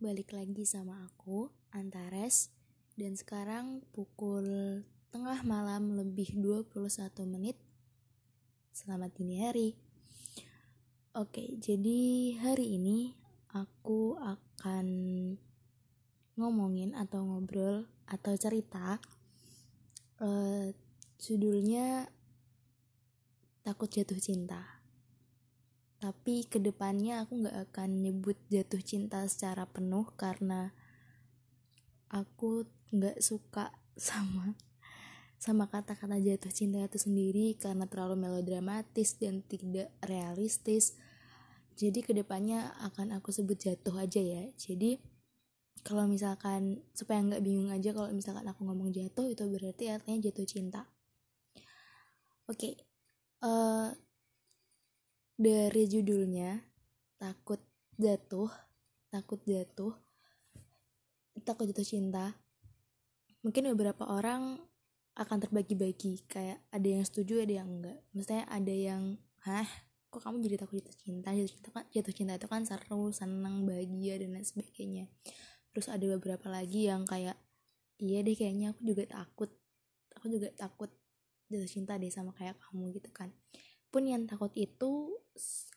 balik lagi sama aku, Antares. Dan sekarang pukul tengah malam lebih 21 menit. Selamat dini hari. Oke, jadi hari ini aku akan ngomongin atau ngobrol atau cerita uh, Judulnya Takut Jatuh Cinta tapi ke depannya aku nggak akan nyebut jatuh cinta secara penuh karena aku nggak suka sama sama kata-kata jatuh cinta itu sendiri karena terlalu melodramatis dan tidak realistis jadi ke depannya akan aku sebut jatuh aja ya jadi kalau misalkan supaya nggak bingung aja kalau misalkan aku ngomong jatuh itu berarti artinya jatuh cinta oke okay. uh, eh, dari judulnya takut jatuh takut jatuh takut jatuh cinta mungkin beberapa orang akan terbagi-bagi kayak ada yang setuju ada yang enggak. Maksudnya ada yang hah? Kok kamu jadi takut jatuh cinta? Jatuh cinta kan jatuh cinta itu kan seru senang bahagia dan lain sebagainya. Terus ada beberapa lagi yang kayak iya deh kayaknya aku juga takut aku juga takut jatuh cinta deh sama kayak kamu gitu kan pun yang takut itu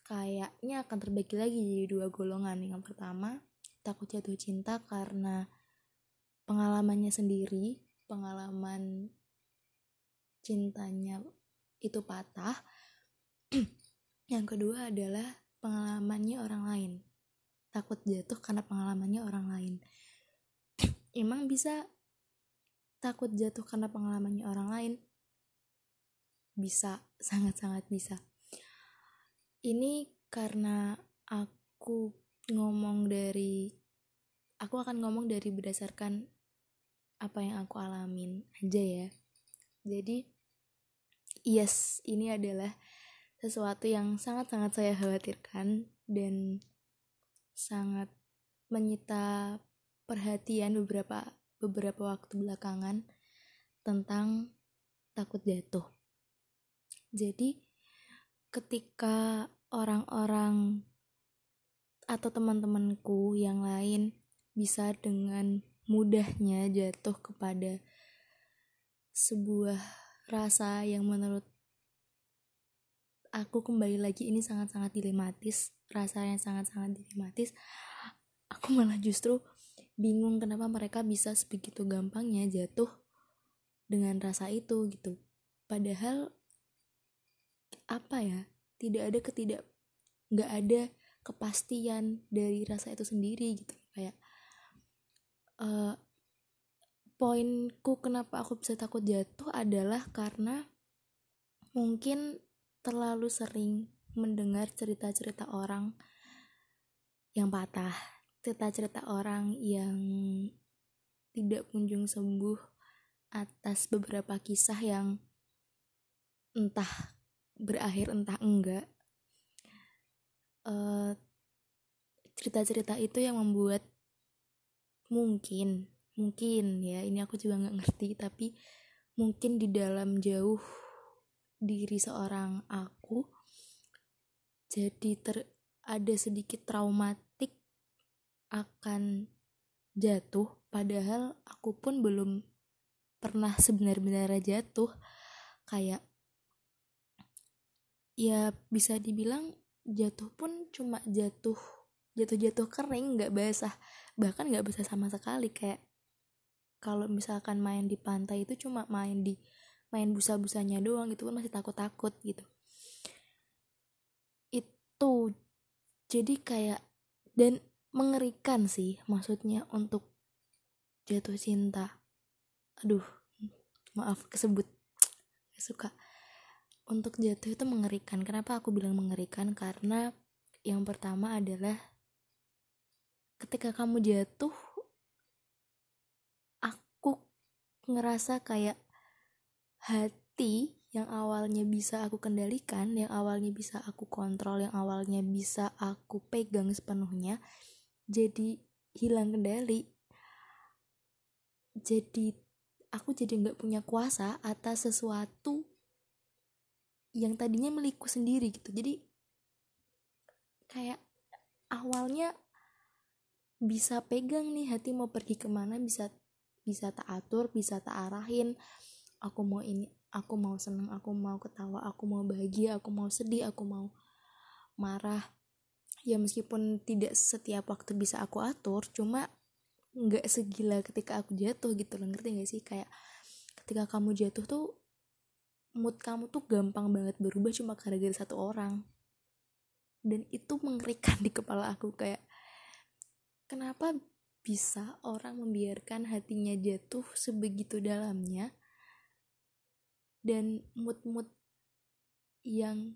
kayaknya akan terbagi lagi jadi dua golongan. Yang pertama takut jatuh cinta karena pengalamannya sendiri pengalaman cintanya itu patah. Yang kedua adalah pengalamannya orang lain. Takut jatuh karena pengalamannya orang lain. Emang bisa takut jatuh karena pengalamannya orang lain bisa sangat-sangat bisa. Ini karena aku ngomong dari aku akan ngomong dari berdasarkan apa yang aku alamin aja ya. Jadi yes ini adalah sesuatu yang sangat-sangat saya khawatirkan dan sangat menyita perhatian beberapa beberapa waktu belakangan tentang takut jatuh jadi ketika orang-orang atau teman-temanku yang lain bisa dengan mudahnya jatuh kepada sebuah rasa yang menurut aku kembali lagi ini sangat-sangat dilematis rasa yang sangat-sangat dilematis aku malah justru bingung kenapa mereka bisa sebegitu gampangnya jatuh dengan rasa itu gitu. Padahal apa ya tidak ada ketidak nggak ada kepastian dari rasa itu sendiri gitu. Kayak uh, poinku kenapa aku bisa takut jatuh adalah karena mungkin terlalu sering mendengar cerita-cerita orang yang patah cerita-cerita orang yang tidak kunjung sembuh atas beberapa kisah yang entah berakhir entah enggak eh, cerita-cerita itu yang membuat mungkin mungkin ya ini aku juga nggak ngerti tapi mungkin di dalam jauh diri seorang aku jadi ter ada sedikit traumatik akan jatuh padahal aku pun belum pernah sebenar-benar jatuh. Kayak ya bisa dibilang jatuh pun cuma jatuh jatuh-jatuh kering nggak basah. Bahkan nggak basah sama sekali kayak kalau misalkan main di pantai itu cuma main di main busa-busanya doang itu pun masih takut-takut gitu. Itu jadi kayak dan mengerikan sih maksudnya untuk jatuh cinta. Aduh maaf kesebut gak suka untuk jatuh itu mengerikan. Kenapa aku bilang mengerikan? Karena yang pertama adalah ketika kamu jatuh, aku ngerasa kayak hati yang awalnya bisa aku kendalikan, yang awalnya bisa aku kontrol, yang awalnya bisa aku pegang sepenuhnya, jadi hilang kendali. Jadi aku jadi nggak punya kuasa atas sesuatu yang tadinya milikku sendiri gitu. Jadi kayak awalnya bisa pegang nih hati mau pergi ke mana bisa bisa tak atur bisa tak arahin. Aku mau ini aku mau seneng aku mau ketawa aku mau bahagia aku mau sedih aku mau marah. Ya meskipun tidak setiap waktu bisa aku atur cuma nggak segila ketika aku jatuh gitu loh. Ngerti gak sih? Kayak ketika kamu jatuh tuh mood kamu tuh gampang banget berubah cuma gara-gara satu orang. Dan itu mengerikan di kepala aku kayak kenapa bisa orang membiarkan hatinya jatuh sebegitu dalamnya dan mood-mood yang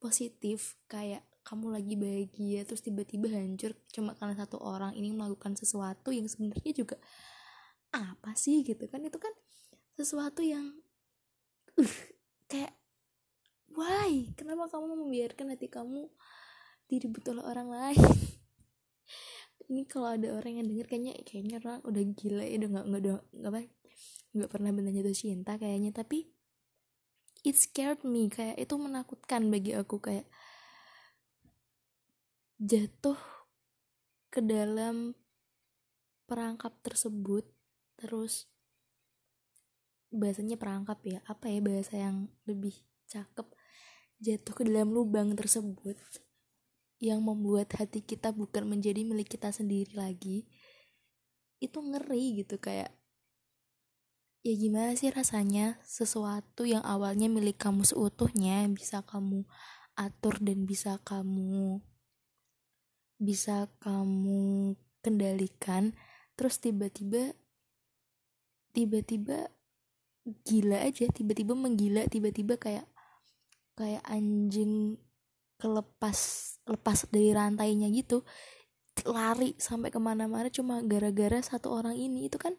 positif kayak kamu lagi bahagia terus tiba-tiba hancur cuma karena satu orang ini melakukan sesuatu yang sebenarnya juga apa sih gitu kan? Itu kan sesuatu yang kayak why? Kenapa kamu membiarkan hati kamu direbut oleh orang lain? Ini kalau ada orang yang denger kayaknya kayaknya orang udah gila ya udah nggak nggak nggak apa nggak pernah benar jatuh cinta kayaknya tapi it scared me kayak itu menakutkan bagi aku kayak jatuh ke dalam perangkap tersebut terus bahasanya perangkap ya. Apa ya bahasa yang lebih cakep? Jatuh ke dalam lubang tersebut yang membuat hati kita bukan menjadi milik kita sendiri lagi. Itu ngeri gitu kayak ya gimana sih rasanya? Sesuatu yang awalnya milik kamu seutuhnya bisa kamu atur dan bisa kamu bisa kamu kendalikan. Terus tiba-tiba tiba-tiba gila aja tiba-tiba menggila tiba-tiba kayak kayak anjing kelepas lepas dari rantainya gitu lari sampai ke mana-mana cuma gara-gara satu orang ini. Itu kan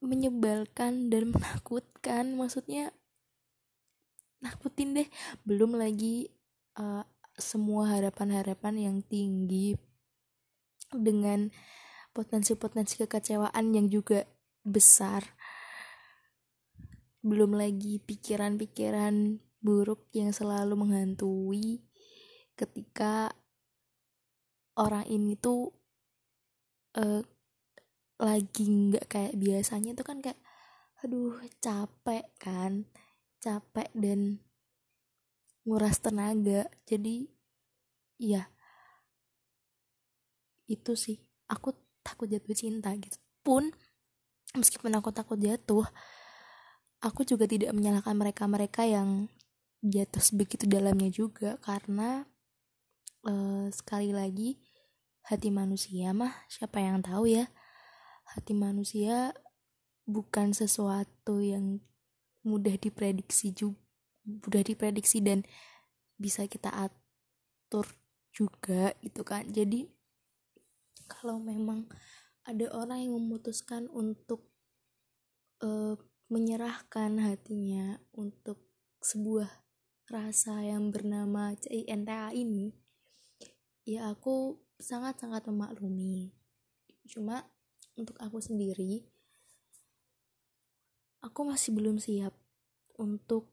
menyebalkan dan menakutkan maksudnya nakutin deh. Belum lagi uh, semua harapan-harapan yang tinggi dengan potensi-potensi kekecewaan yang juga besar. Belum lagi pikiran-pikiran buruk yang selalu menghantui ketika orang ini tuh uh, lagi nggak kayak biasanya tuh kan kayak aduh capek kan capek dan nguras tenaga. Jadi ya itu sih. Aku takut jatuh cinta gitu. Pun meskipun aku takut jatuh aku juga tidak menyalahkan mereka-mereka yang jatuh sebegitu dalamnya juga karena uh, sekali lagi hati manusia mah siapa yang tahu ya hati manusia bukan sesuatu yang mudah diprediksi juga udah diprediksi dan bisa kita atur juga gitu kan. Jadi kalau memang ada orang yang memutuskan untuk uh, menyerahkan hatinya untuk sebuah rasa yang bernama CINTA ini ya aku sangat-sangat memaklumi. Cuma untuk aku sendiri aku masih belum siap untuk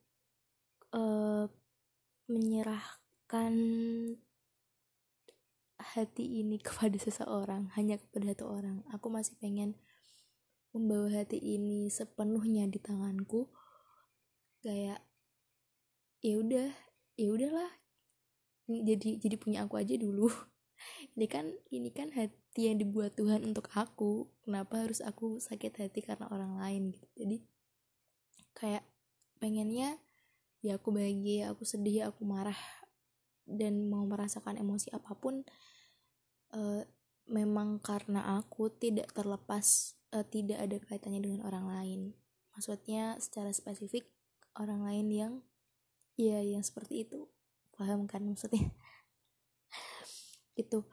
uh, menyerahkan hati ini kepada seseorang hanya kepada satu orang. Aku masih pengen membawa hati ini sepenuhnya di tanganku. Kayak ya udah ya udahlah. Jadi jadi punya aku aja dulu. Ini kan ini kan hati yang dibuat Tuhan untuk aku. Kenapa harus aku sakit hati karena orang lain gitu? Jadi kayak pengennya ya aku bahagia aku sedih aku marah dan mau merasakan emosi apa pun uh, memang karena aku tidak terlepas uh, tidak ada kaitannya dengan orang lain. Maksudnya secara spesifik orang lain yang ya yang seperti itu. Paham kan maksudnya? Itu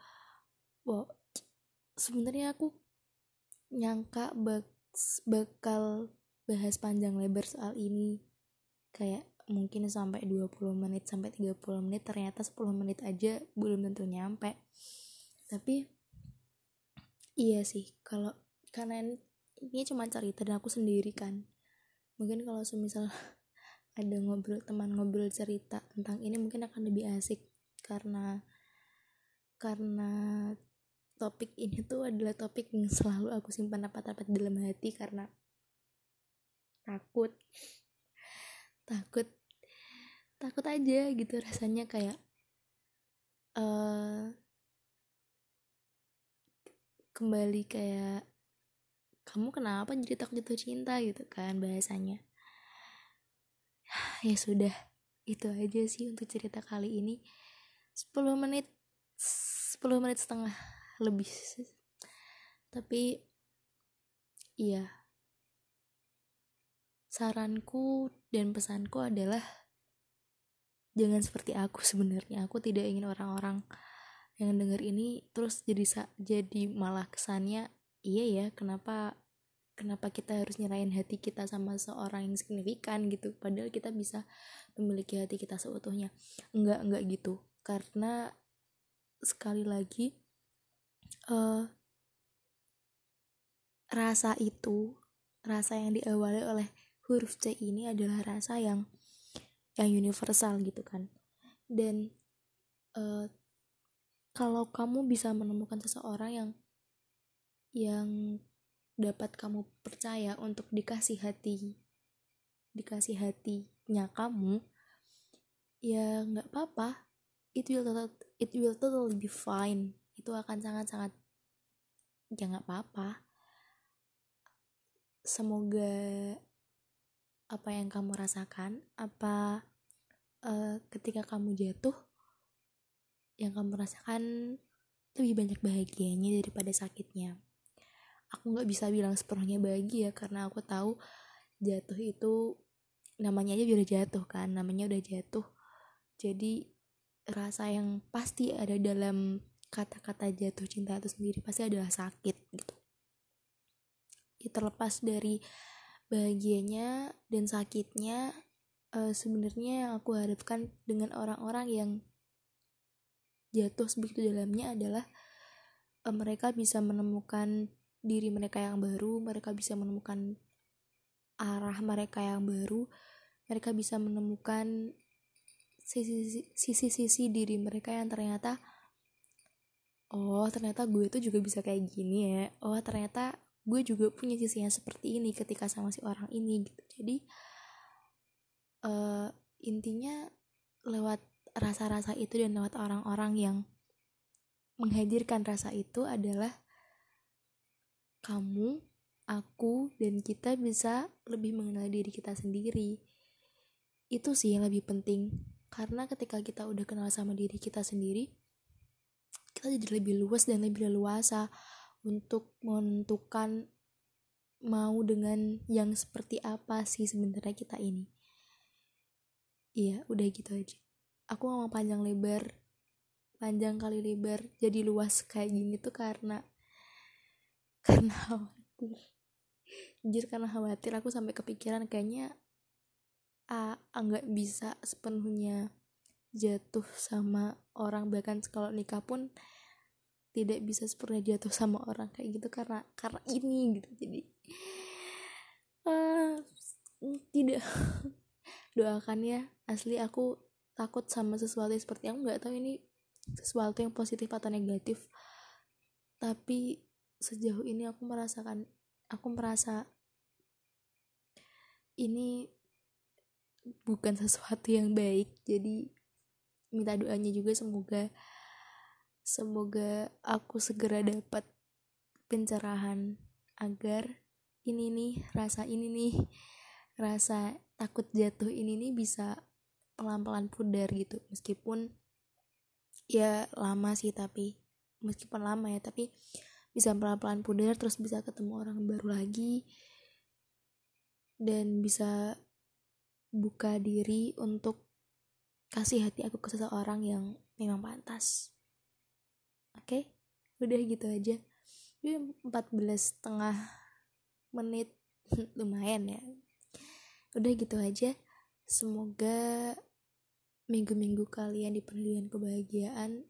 wow sebenarnya aku nyangka bak bakal bahas panjang lebar soal ini. Kayak mungkin sampai 20 menit sampai 30 menit ternyata 10 menit aja belum tentu nyampe tapi iya sih kalau karena ini cuma cerita dan aku sendiri kan. Mungkin kalau semisal ada ngobrol teman ngobrol cerita tentang ini mungkin akan lebih asik. Karena karena topik ini tuh adalah topik yang selalu aku simpan rapat-rapat dalam hati karena takut takut takut aja gitu rasanya kayak uh, kembali kayak kamu kenapa jadi takut jatuh cinta? gitu kan bahasanya. Ya sudah itu aja sih untuk cerita kali ini. 10 menit 10 menit setengah lebih tapi iya. Saranku dan pesanku adalah jangan seperti aku sebenarnya. Aku tidak ingin orang-orang yang denger ini terus jadi jadi malah kesannya iya ya kenapa kenapa kita harus nyerahin hati kita sama seorang yang signifikan gitu. Padahal kita bisa memiliki hati kita seutuhnya. Enggak enggak gitu. Karena sekali lagi uh, rasa itu rasa yang diawali oleh huruf C ini adalah rasa yang yang universal gitu kan. Dan uh, kalau kamu bisa menemukan seseorang yang yang dapat kamu percaya untuk dikasih hati dikasih hatinya kamu ya nggak apa-apa. It will it will totally be fine. Itu akan sangat-sangat ya nggak apa-apa. Semoga apa yang kamu rasakan apa uh, ketika kamu jatuh yang kamu rasakan lebih banyak bahagianya daripada sakitnya. Aku nggak bisa bilang sepenuhnya bahagia karena aku tahu jatuh itu namanya aja udah jatuh kan namanya udah jatuh. Jadi rasa yang pasti ada dalam kata-kata jatuh cinta itu sendiri pasti adalah sakit gitu. Ya, terlepas dari bahagianya dan sakitnya uh, sebenarnya aku harapkan dengan orang-orang yang jatuh sebegitu dalamnya adalah uh, mereka bisa menemukan diri mereka yang baru mereka bisa menemukan arah mereka yang baru mereka bisa menemukan sisi-sisi diri mereka yang ternyata oh ternyata gue tuh juga bisa kayak gini ya. Oh ternyata gue juga punya sisi yang seperti ini ketika sama si orang ini. Gitu. Jadi uh, intinya lewat rasa-rasa itu dan lewat orang-orang yang menghadirkan rasa itu adalah kamu, aku, dan kita bisa lebih mengenal diri kita sendiri. Itu sih yang lebih penting, karena ketika kita udah kenal sama diri kita sendiri, kita jadi lebih luas dan lebih leluasa untuk menentukan mau dengan yang seperti apa sih sebenarnya kita ini. Iya udah gitu aja aku ngomong panjang lebar panjang kali lebar jadi luas kayak gini tuh karena karena khawatir. Jujur karena khawatir aku sampai kepikiran kayaknya ah nggak bisa sepenuhnya jatuh sama orang. Bahkan kalau nikah pun tidak bisa sepenuhnya jatuh sama orang kayak gitu karena karena ini gitu. Jadi uh, tidak. Doakan ya asli aku takut sama sesuatu yang seperti aku nggak tahu ini sesuatu yang positif atau negatif. Tapi sejauh ini aku merasakan aku merasa ini bukan sesuatu yang baik. Jadi minta doanya juga semoga semoga aku segera dapat pencerahan agar ini nih rasa ini nih rasa takut jatuh ini nih bisa pelan-pelan pudar gitu. Meskipun ya lama sih tapi meskipun lama ya tapi bisa pelan-pelan pudar terus bisa ketemu orang baru lagi dan bisa buka diri untuk kasih hati aku ke seseorang yang memang pantas. Oke? Okay? udah gitu aja. Ini 14 setengah menit. Lumayan ya. Udah gitu aja. Semoga minggu-minggu kalian dipenuhi dengan kebahagiaan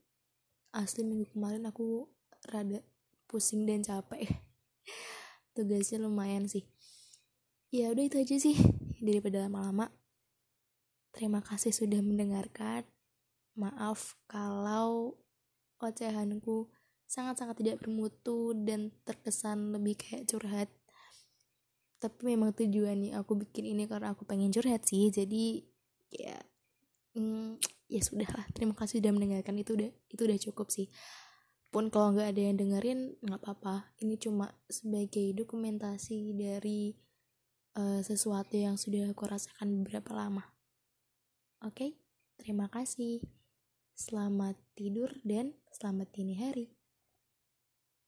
asli minggu kemarin aku rada pusing dan capek. Tugasnya lumayan sih. Ya udah itu aja sih daripada lama-lama. Terima kasih sudah mendengarkan. Maaf kalau ocehanku sangat-sangat tidak bermutu dan terkesan lebih kayak curhat. Tapi memang tujuannya aku bikin ini karena aku pengen curhat sih jadi ya hmm, ya sudahlah terima kasih sudah mendengarkan itu udah itu udah cukup sih. Pun kalau nggak ada yang dengerin nggak apa-apa. Ini cuma sebagai dokumentasi dari uh, sesuatu yang sudah aku rasakan beberapa lama. Oke? Okay? terima kasih. Selamat tidur dan selamat dini hari